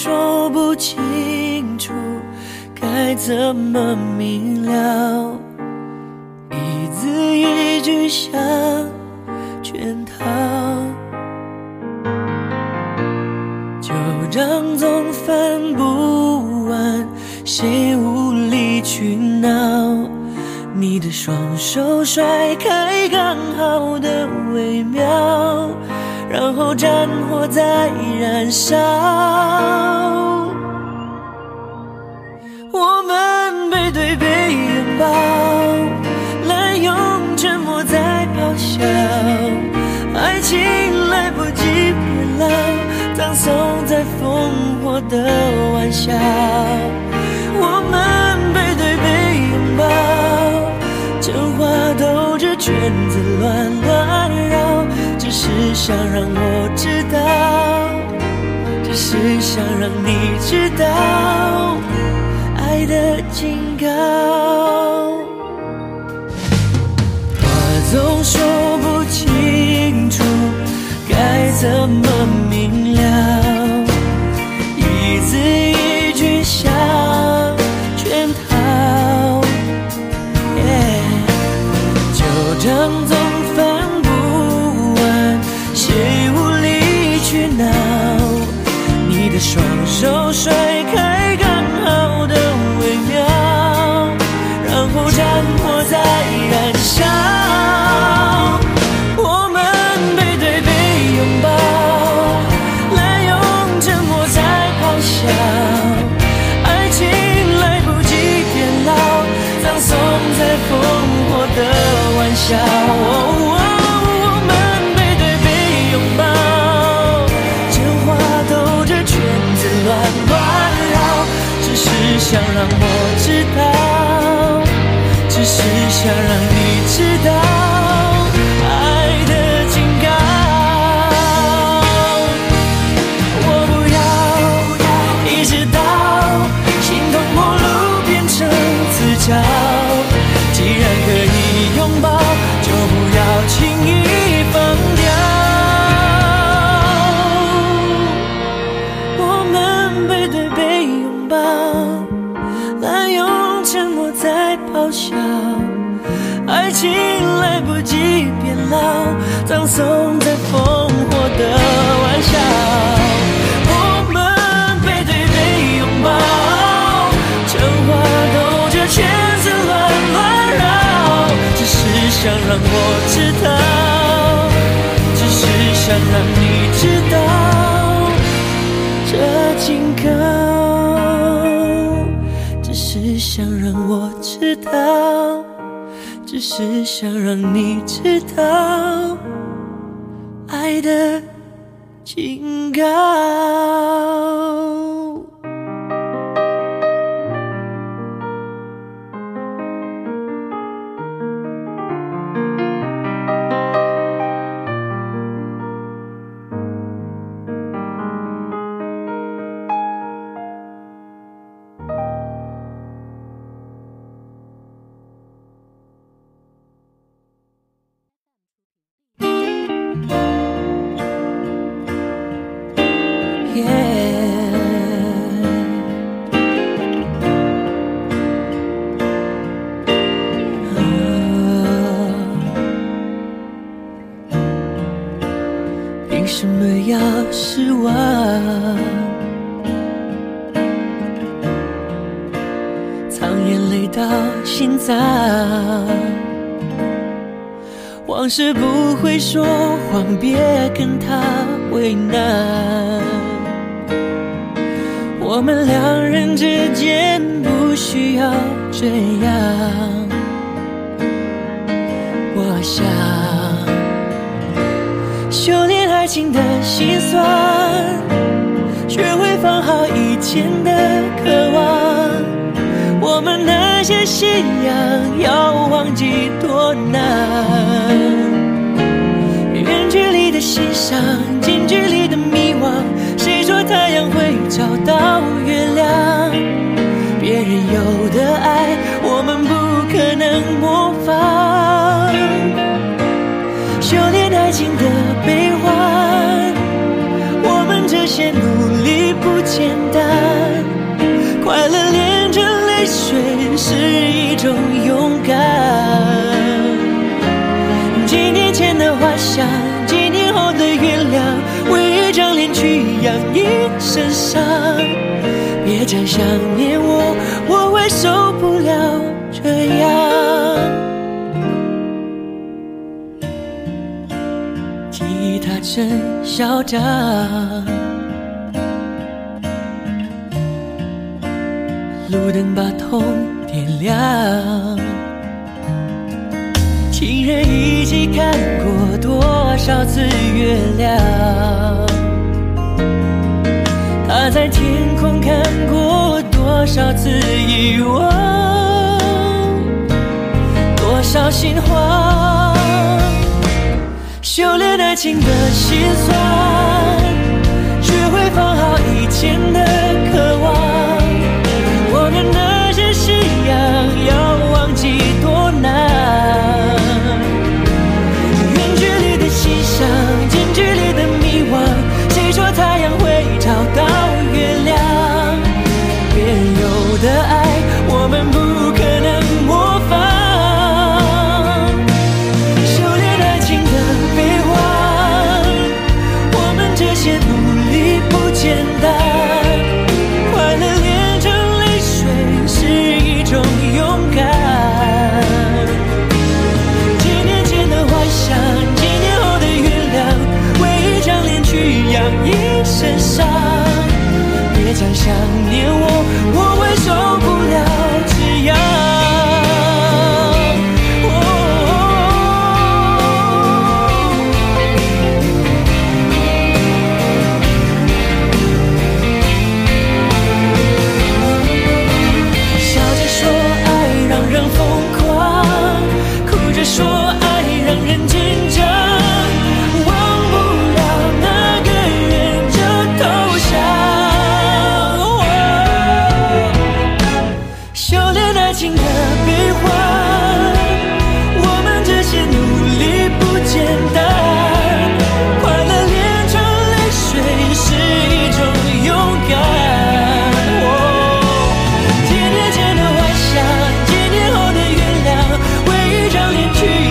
说不清楚该怎么明了，一字一句像圈套，旧账总翻不完，谁无理取闹？你的双手甩开刚好的微妙。然后战火在燃烧，我们背对背拥抱，滥用沉默在咆哮，爱情来不及变老，葬送在烽火的玩笑。我们背对背拥抱，真话兜着圈子乱。想让我知道，只是想让你知道，爱的警告。话总说不清楚，该怎么明了？一字一句像圈套，就张让我知道，只是想让你知警告，只是。想让我知道，只是想让你知道，爱的警告。为什么要失望？藏眼泪到心脏。往事不会说谎，别跟他为难。我们两人之间不需要这样，我想。情的心酸，学会放好以前的渴望。我们那些信仰要忘记多难。远距离的欣赏近距离的迷惘，谁说太阳会找到月亮？别人有的爱，我们不可能模仿。修炼爱情的悲，些努力。不简单，快乐连着泪水是一种勇敢。几年前的花香，几年后的原谅，为一张脸去养一身伤。别再想念我，我会受不了这样。吉他真嚣张。路灯把痛点亮，情人一起看过多少次月亮？他在天空看过多少次遗忘？多少心慌？修炼爱情的心酸，学会放好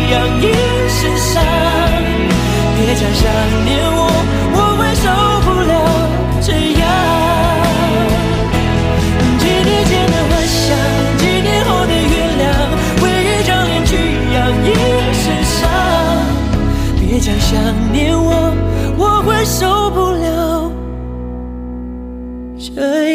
养一身伤，别再想念我，我会受不了这样。几年前的幻想，几年后的原谅，为一张脸去养一身伤，别再想念我，我会受不了。这